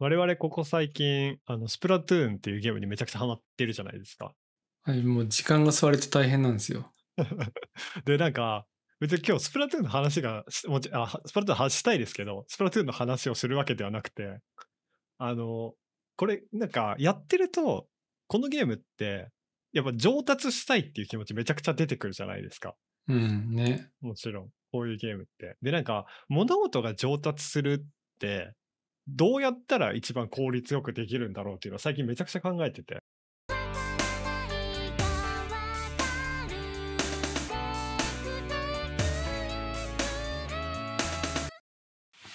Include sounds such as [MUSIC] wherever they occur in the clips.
我々ここ最近、あの、スプラトゥーンっていうゲームにめちゃくちゃハマってるじゃないですか。はい、もう時間が吸われて大変なんですよ。[LAUGHS] で、なんか、別に今日スプラトゥーンの話がしもちあはスプラトゥーンの話したいですけど、スプラトゥーンの話をするわけではなくて、あの、これ、なんか、やってると、このゲームって、やっぱ上達したいっていう気持ちめちゃくちゃ出てくるじゃないですか。うん、ね。もちろん、こういうゲームって。で、なんか、物事が上達するって、どうやったら一番効率よくできるんだろうっていうのを最近めちゃくちゃ考えてて。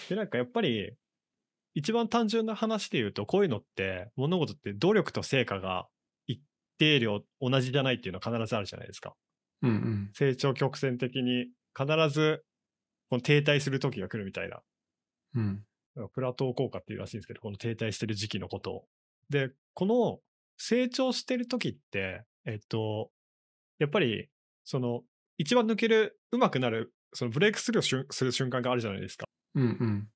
で、なんかやっぱり、一番単純な話で言うと、こういうのって、物事って努力と成果が一定量同じじゃないっていうのは必ずあるじゃないですか。うんうん。成長曲線的に必ずこの停滞する時が来るみたいな。うん。プラトー効果っていうらしいんですけど、この停滞してる時期のことを。で、この成長してる時って、えっと、やっぱり、その、一番抜ける、うまくなる、そのブレイクスルーする瞬間があるじゃないですか。うんうん。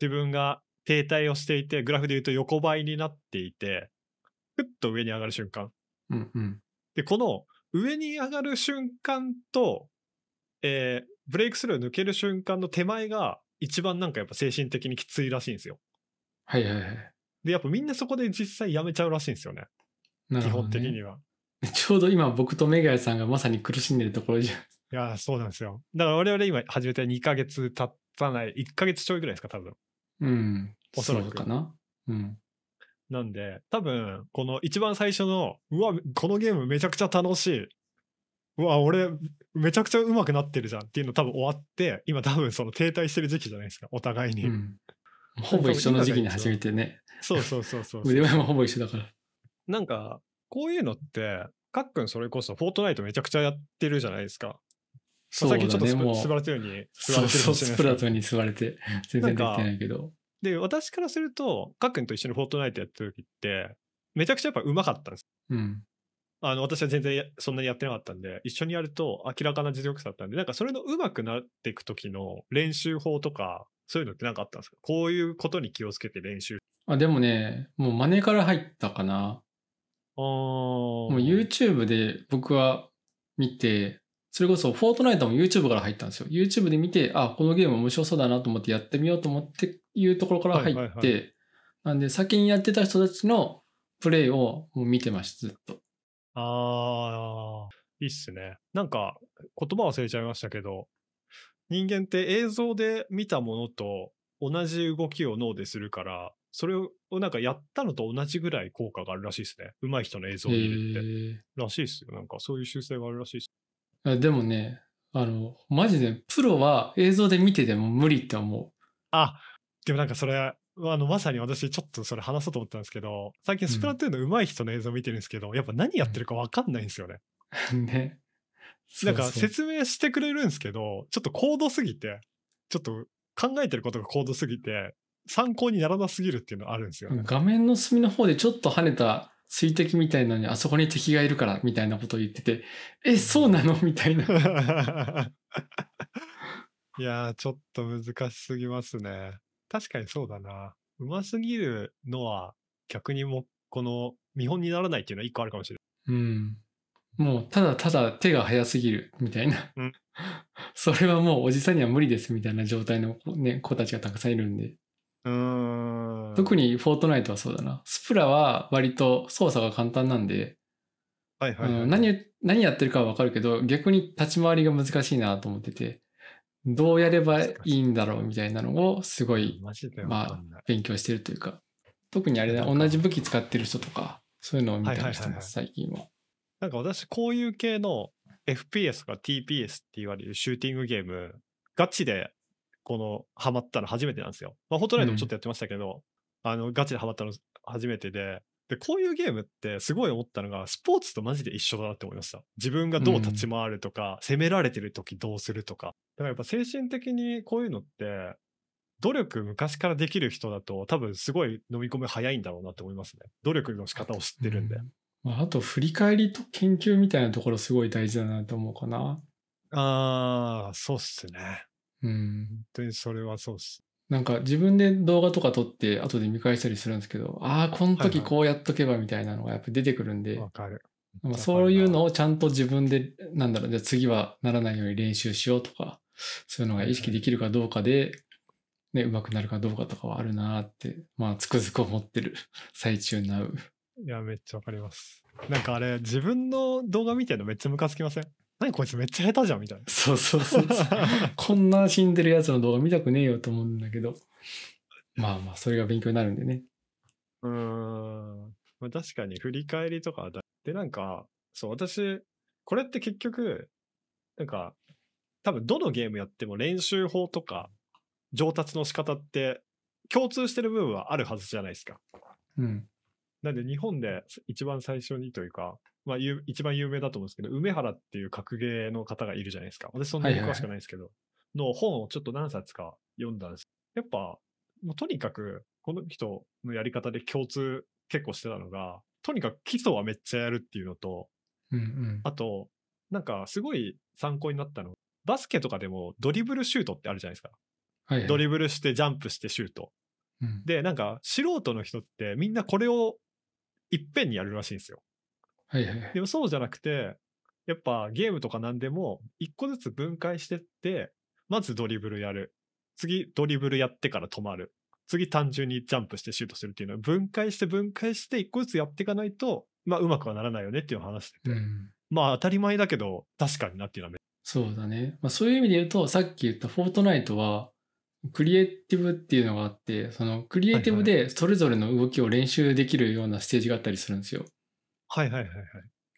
自分が停滞をしていて、グラフで言うと横ばいになっていて、ふっと上に上がる瞬間。うんうん。で、この上に上がる瞬間と、えーブレイクスルー抜ける瞬間の手前が一番なんかやっぱ精神的にきついらしいんですよ。はいはいはい。で、やっぱみんなそこで実際やめちゃうらしいんですよね。ね。本的には。[LAUGHS] ちょうど今僕とメガヤさんがまさに苦しんでるところじゃん。いやー、そうなんですよ。だから我々今始めて2ヶ月経たない、1ヶ月ちょいぐらいですか、多分。うん。おそらくかな。うん。なんで、多分、この一番最初の、うわ、このゲームめちゃくちゃ楽しい。うわ、俺、めちゃくちゃ上手くなってるじゃんっていうの多分終わって、今多分その停滞してる時期じゃないですか、お互いに。うん。ほぼ一緒の時期に始めてね。そうそうそうそう。腕前もほぼ一緒だから。なんか、こういうのって、かっくんそれこそ、フォートナイトめちゃくちゃやってるじゃないですか。そう最近ちょっと。スプラトゥーンに座れてるそうかそう、スプラトゥーンに座れて、全然できてないけど。で、私からすると、かっくんと一緒にフォートナイトやってる時って、めちゃくちゃやっぱ上手かったんです。うん。あの、私は全然やそんなにやってなかったんで、一緒にやると明らかな実力差だったんで、なんかそれの上手くなっていく時の練習法とか、そういうのってなんかあったんですか？こういうことに気をつけて練習。あ、でもね、もう真似から入ったかな。あー。もう YouTube で僕は見て、それこそフォートナイトも YouTube から入ったんですよ。YouTube で見て、あ、このゲーム面白そうだなと思ってやってみようと思っていうところから入って、はいはいはなんで先にやってた人たちのプレイをもう見てました、ずっと。あー、いいっすね。なんか、言葉忘れちゃいましたけど、人間って映像で見たものと同じ動きを脳でするから、それをなんかやったのと同じぐらい効果があるらしいですね。上手い人の映像を見るって。へらしいですよ。なんかそういう習性があるらしいです。でもね、あの、マジでプロは映像で見てても無理って思あ、でもなんかそれ、あの、まさに私ちょっとそれ話そうと思ったんですけど、最近スプラトゥーンの上手い人の映像を見てるんですけど、やっぱ何やってるかわかんないんですよね。う。[LAUGHS] ね。なんか説明してくれるんですけど、ちょっと高度すぎて、ちょっと考えてることが高度すぎて、参考にならなすぎるっていうのあるんですよね。画面の隅の方でちょっと跳ねた水滴みたいなのにあそこに敵がいるからみたいなことを言ってて、え、そうなの？[LAUGHS] みたいな。[LAUGHS] いやー、ちょっと難しすぎますね。確かにそうだな。うますぎるのは逆にもうこの見本にならないっていうのは一個あるかもしれうん。もうただただ手が速すぎるみたいな。うん [LAUGHS] それはもうおじさんには無理ですみたいな状態の子,、ね、子たちがたくさんいるんで。ない。うーん。特にフォートナイトはそうだな。スプラは割と操作が簡単なんで、はいはい、はい何何やってるかはわかるけど、逆に立ち回りが難しいなと思ってて、どうやればいいんだろうみたいなのをすごいまあ。勉強してるというか、特にあれだ、同じ武器使ってる人とか、そういうのを見たりしてます、最近は。なんか私、こういう系の FPS とか TPS って言われるシューティングゲーム、ガチで、この、ハマったの初めてなんですよ。まあ、フォートナイトもちょっとやってましたけど、あの、ガチでハマったの初めてで、で、こういうゲームってすごい思ったのが、スポーツとマジで一緒だなって思いました。自分がどう立ち回るとか、攻められてる時どうするとか。だからやっぱ精神的にこういうのって、努力昔からできる人だと多分すごい飲み込み早いんだろうなって思いますね。努力の仕方を知ってるんで。うまあ、あと、振り返りと研究みたいなところすごい大事だなと思うかな。ああ、そうっすね。うん。本当にそれはそうっす。なんか自分で動画とか撮って後で見返したりするんですけど、ああ、この時こうやっとけばみたいなのがやっぱ出てくるんで、わかる。なんかそういうのを。をちゃんと自分で、なんだろう、じゃあ次はならないように練習しようとか、そういうのが意識できるかどうかで、ね、上手くなるかどうかとかはあるなーって、まあ、つくづく思ってる [LAUGHS] 最中なう。いや、めっちゃわかります。なんかあれ、自分の動画見てるのめっちゃムカつきません？何こいつめっちゃ下手じゃんみたいな。そうそうそうそう。[LAUGHS] こんな死んでるやつの動画見たくねえよと思うんだけど。まあまあ、それが勉強になるんでね。うーん。まあ、確かに振り返りとかで、なんか、そう、私、これって結局、なんか、多分どのゲームやっても練習法とか上達の仕方って共通してる部分はあるはずじゃないですか。うん。なんで日本で一番最初にというか、まあ、有一番有名だと思うんですけど、梅原っていう格ゲーの方がいるじゃないですか。私そんなにはいはい詳しくないですけど、の本をちょっと何冊か読んだんです。やっぱ、もうとにかく、この人のやり方で共通結構してたのが、とにかく基礎はめっちゃやるっていうのと、うんうん。あと、なんかすごい参考になったの。バスケとかでもドリブルシュートってあるじゃないですか。はい、はい。ドリブルしてジャンプしてシュート。うん、で、なんか素人の人ってみんなこれをいっぺんにやるらしいんですよ。はいはいはい。でもそうじゃなくて、やっぱゲームとかなんでも一個ずつ分解してって、まずドリブルやる。次ドリブルやってから止まる。次単純にジャンプしてシュートするっていうのを分解して分解して一個ずつやっていかないと、まあうまくはならないよねっていうのを話してて。うん。まあ当たり前だけど確かになっていうのはめそうだね。まあ、そういう意味で言うと、さっき言ったフォートナイトは、クリエイティブっていうのがあって、そのクリエイティブでそれぞれの動きを練習できるようなステージがあったりするんですよ。はいはいはいはい。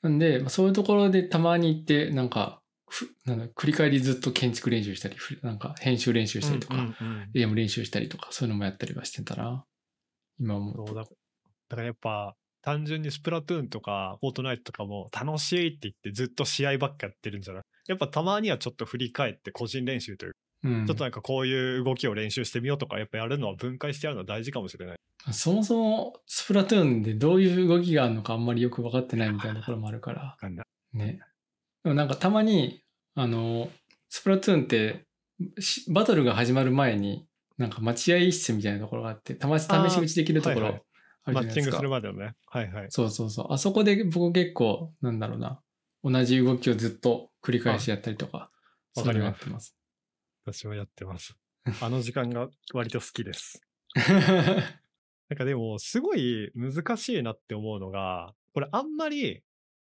なんで、まあそういうところでたまに行って、なんか、ふなんだ繰り返りずっと建築練習したり、ふなんか編集練習したりとか、うんうんうんゲーム練習したりとか、そういうのもやったりはしてたな。今思うだだからやっぱ単純にスプラトゥーンとかフォートナイトとかも楽しいって言ってずっと試合ばっかやってるんじゃない？やっぱたまにはちょっと振り返って個人練習というか、うんちょっとなんかこういう動きを練習してみようとかやっぱやるのは分解してやるのは大事かもしれない。そもそもスプラトゥーンでどういう動きがあるのかあんまりよく分かってないみたいなところもあるから。ね。でもなんかたまに、あの、スプラトゥーンって、しバトルが始まる前に、なんか待合室みたいなところがあって、たまし試し打ちできるところはいはいあるじゃないですかマッチングする。までのね。はいはい。そうそうそう。あそこで僕結構、なんだろうな、同じ動きをずっと繰り返しやったりとか、わかってます。私もやってます。あの時間が割と好きです。[LAUGHS] なんかでも、すごい難しいなって思うのが、これあんまり、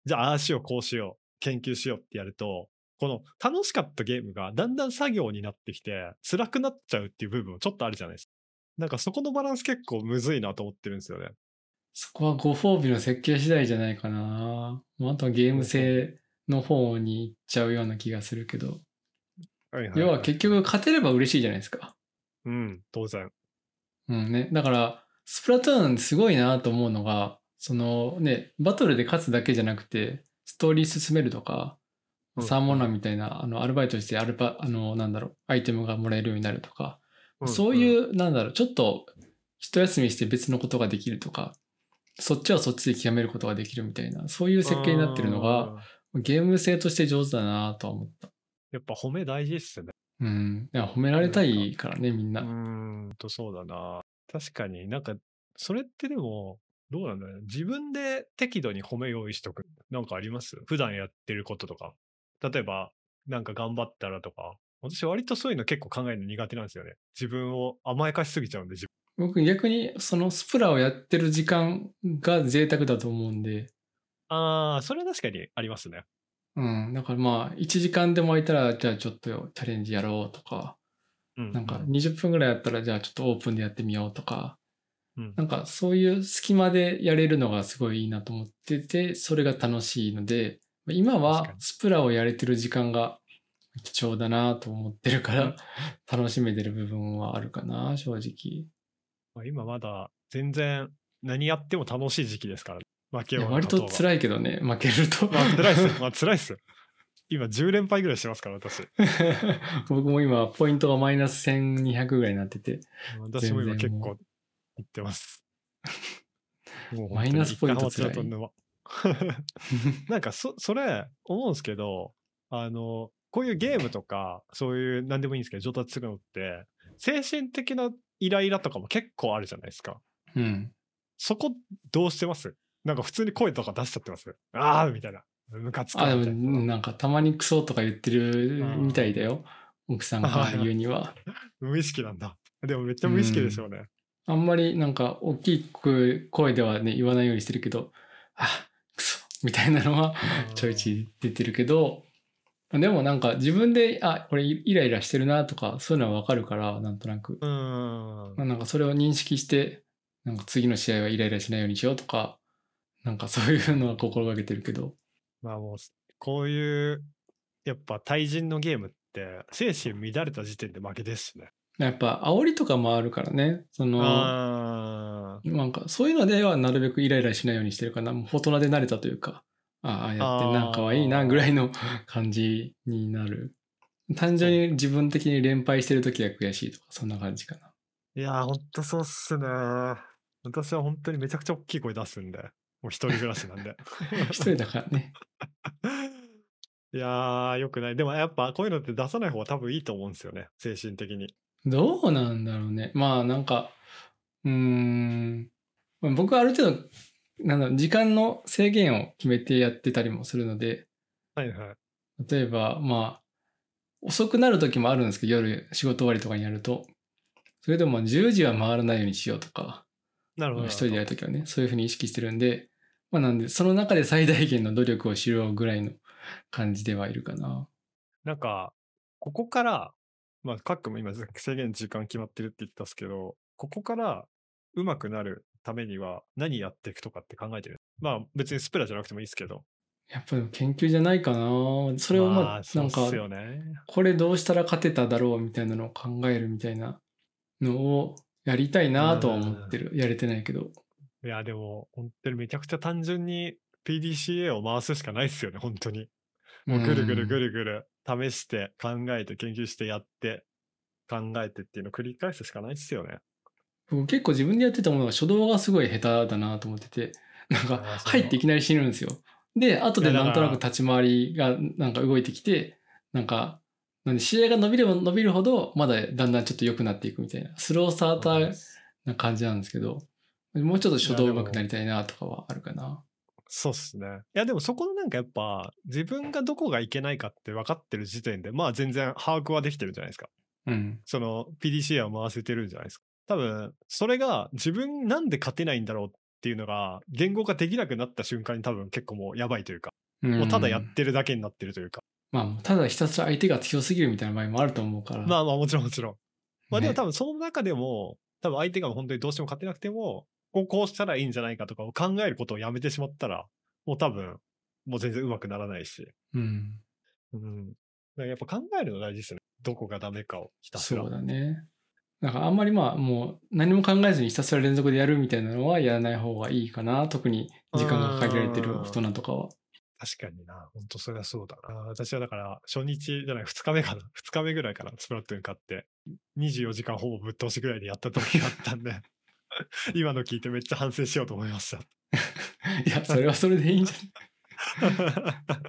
じゃあ、ああしよう、こうしよう、研究しようってやると、この楽しかったゲームがだんだん作業になってきて、辛くなっちゃうっていう部分もちょっとあるじゃないですか。なんかそこのバランス結構むずいなと思ってるんですよね。そこはご褒美の設計次第じゃないかな。あとはゲーム性の方に行っちゃうような気がするけど。はいはい、要は結局勝てれば嬉しいじゃないですか。うん、当然。うんね。だから、スプラトゥーンすごいなと思うのが、そのね、バトルで勝つだけじゃなくて、ストーリー進めるとか、うんサーモンランみたいな、あの、アルバイトしてアルパ、あの、なんだろう、アイテムがもらえるようになるとか、そううん。いう、なんだろう、ちょっと一休みして別のことができるとか、そっちはそっちで極めることができるみたいな、そういう設計になってるのが、あー、ゲーム性として上手だなとは思った。やっぱ褒め大事っすね。うん。いや褒められたいからね、みんうな。ーんと、そうだな。確かになんか、それってでも、どうなんだろうね。自分で適度に褒め用意しとく。なんかあります？普段やってることとか。例えば、なんか頑張ったらとか。私割とそういうの結構考えるの苦手なんですよね。自分を甘やかしすぎちゃうんで、自僕逆にそのスプラをやってる時間が贅沢だと思うんで、分。ああ、それは確かにありますね。うん。だからまあ、1時間でも空いたら、じゃあちょっとチャレンジやろうとか、うん。なんか20分ぐらいやったら、じゃあちょっとオープンでやってみようとか、うん、なんかそういう隙間でやれるのがすごいいいなと思ってて、それが楽しいので、今はにスプラをやれてる時間が貴重だなと思ってるから、楽しめてる部分はあるかな、正直。まあ、今まだ全然何やっても楽しい時期ですから、ね。負けいやようが割と辛いけどね、負けると。まあ辛いっす。[LAUGHS] まあ辛いっす。今10連敗ぐらいしてますから、私。[LAUGHS] 僕も今、ポイントがマイナス1200ぐらいになってて、私も今結構いってます。もうマイナスポイント本当に一回ハマっちゃうと沼 [LAUGHS] なんかそ、それ思うんですけど、あの、こういうゲームとか、そういう何でもいいんですけど、上達するのって、精神的なイライラとかも結構あるじゃないですか。うん。そこどうしてます？なんか普通に声とか出しちゃってますああみたいな。ムカつくあ、でみたいな。も、なんか、たまにクソとか言ってるみたいだよ。奥さんが言うには。無意識なんだ。でもめっちゃ無意識でしょうね。あんまりなんか大きい声声ではね言わないようにしてるけど、あ、クソみたいなのはちょいちい出てるけど、でもなんか自分で、あ、これイライラしてるなとか、そういうのはわかるから、なんとなく。うーん。まあなんかそれを認識して、なんか次の試合はイライラしないようにしようとか、なんかそういうのは心がけてるけど。まあもう、こういう、やっぱ対人のゲームって、精神乱れた時点で負けですしね。やっぱ煽りとかもあるからね。その、なんかそういうのではなるべくイライラしないようにしてるかな。もう大人で慣れたというか、ああ、やってんかわいいな、ぐらいの感じになる。単純に自分的に連敗してるときは悔しいとか、そんな感じかな。いやー、ほんとそうっすね。私は本当にめちゃくちゃ大きい声出すんで、もう一人暮らしなんで。[LAUGHS] 一人だからね。[LAUGHS] いやー、よくない。でもやっぱこういうのって出さない方が多分いいと思うんですよね、精神的に。どうなんだろうね。まあなんか、うーん、まあ僕はある程度、なんだ時間の制限を決めてやってたりもするので、はいはい。例えば、まあ、遅くなる時もあるんですけど、夜仕事終わりとかにやると、それでもまあ10時は回らないようにしようとか、なるほど。一人でやるときはね、そういうふうに意識してるんで、まあなんで、その中で最大限の努力をしようぐらいの感じではいるかな。なんか、ここから、まあ、各も今制限時間決まってるって言ったんですけど、ここから上手くなるためには何やっていくとかって考えてる？まあ別にスプラじゃなくてもいいですけど。やっぱり研究じゃないかな。それをまあ、そうんか、ね。これどうしたら勝てただろうみたいなのを考えるみたいなのをやりたいなとは思ってる。やれてないけど。いや、でも本当にめちゃくちゃ単純に PDCA を回すしかないっすよね、本当に。もうぐるぐるぐるぐる試して考えて研究してやって考えてっていうのを繰り返すしかないっすよね。僕結構自分でやってたものが初動がすごい下手だなと思ってて、なんか入っていきなり死ぬんですよ。で、後でなんとなく立ち回りがなんか動いてきて、なんか、なんで試合が伸びれば伸びるほど、まだだんだんちょっと良くなっていくみたいな、スロースターターな感じなんですけど、もうちょっと初動上手くなりたいなとかはあるかな。そうっすね。いやでもそこのなんかやっぱ自分がどこがいけないかって分かってる時点でまあ全然把握はできてるじゃないですか。うん。その PDCA を回せてるんじゃないですか。多分それが自分なんで勝てないんだろうっていうのが言語化できなくなった瞬間に多分結構もうやばいというか、もうただやってるだけになってるというか。まあ、ただひたすら相手が強すぎるみたいな場合もあると思うから。まあまあもちろんもちろん。まあでもね多分その中でも多分相手が本当にどうしても勝てなくてもこうこうしたらいいんじゃないかとかを考えることをやめてしまったらもう多分もう全然うまくならないし。うん。うん。やっぱ考えるの大事ですね。どこがダメかをひたすら。そうだね。なんかあんまりまあもう何も考えずにひたすら連続でやるみたいなのはやらない方がいいかな。特に時間が限られてる大人とかは。確かにな。本当それはそうだな。私はだから初日じゃない、二日目かな。[LAUGHS] 二日目ぐらいからスプラトゥーン買って、24時間ほぼぶっ通しぐらいでやった時があったんで、[LAUGHS] 今の聞いてめっちゃ反省しようと思いました。[LAUGHS] いや、それはそれでいいんじゃない？